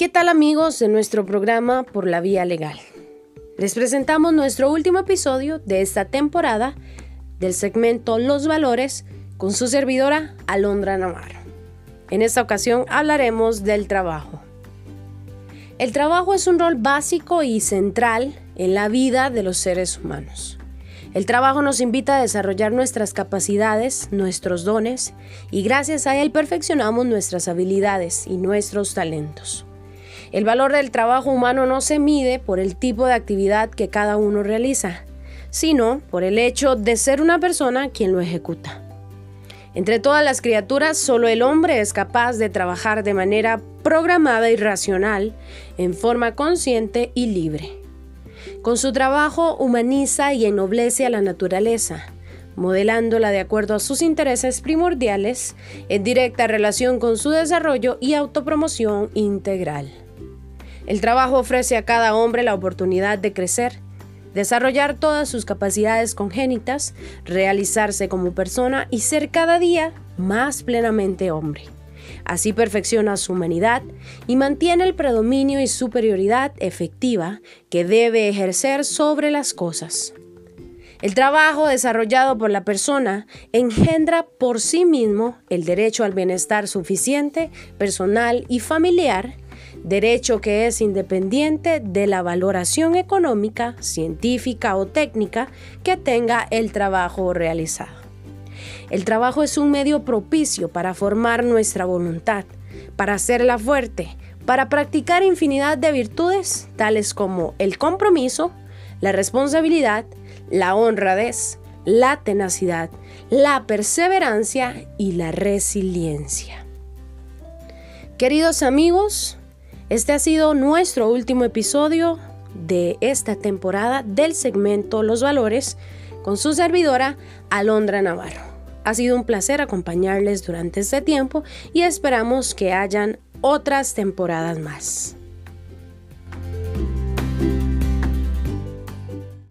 ¿Qué tal amigos de nuestro programa Por la Vía Legal? Les presentamos nuestro último episodio de esta temporada del segmento Los Valores con su servidora Alondra Navarro. En esta ocasión hablaremos del trabajo. El trabajo es un rol básico y central en la vida de los seres humanos. El trabajo nos invita a desarrollar nuestras capacidades, nuestros dones, y gracias a él perfeccionamos nuestras habilidades y nuestros talentos. El valor del trabajo humano no se mide por el tipo de actividad que cada uno realiza, sino por el hecho de ser una persona quien lo ejecuta. Entre todas las criaturas, solo el hombre es capaz de trabajar de manera programada y racional, en forma consciente y libre. Con su trabajo humaniza y ennoblece a la naturaleza, modelándola de acuerdo a sus intereses primordiales, en directa relación con su desarrollo y autopromoción integral. El trabajo ofrece a cada hombre la oportunidad de crecer, desarrollar todas sus capacidades congénitas, realizarse como persona y ser cada día más plenamente hombre. Así perfecciona su humanidad y mantiene el predominio y superioridad efectiva que debe ejercer sobre las cosas. El trabajo desarrollado por la persona engendra por sí mismo el derecho al bienestar suficiente, personal y familiar derecho que es independiente de la valoración económica, científica o técnica que tenga el trabajo realizado. El trabajo es un medio propicio para formar nuestra voluntad, para hacerla fuerte, para practicar infinidad de virtudes tales como el compromiso, la responsabilidad, la honradez, la tenacidad, la perseverancia y la resiliencia. Queridos amigos, este ha sido nuestro último episodio de esta temporada del segmento Los Valores con su servidora Alondra Navarro. Ha sido un placer acompañarles durante este tiempo y esperamos que hayan otras temporadas más.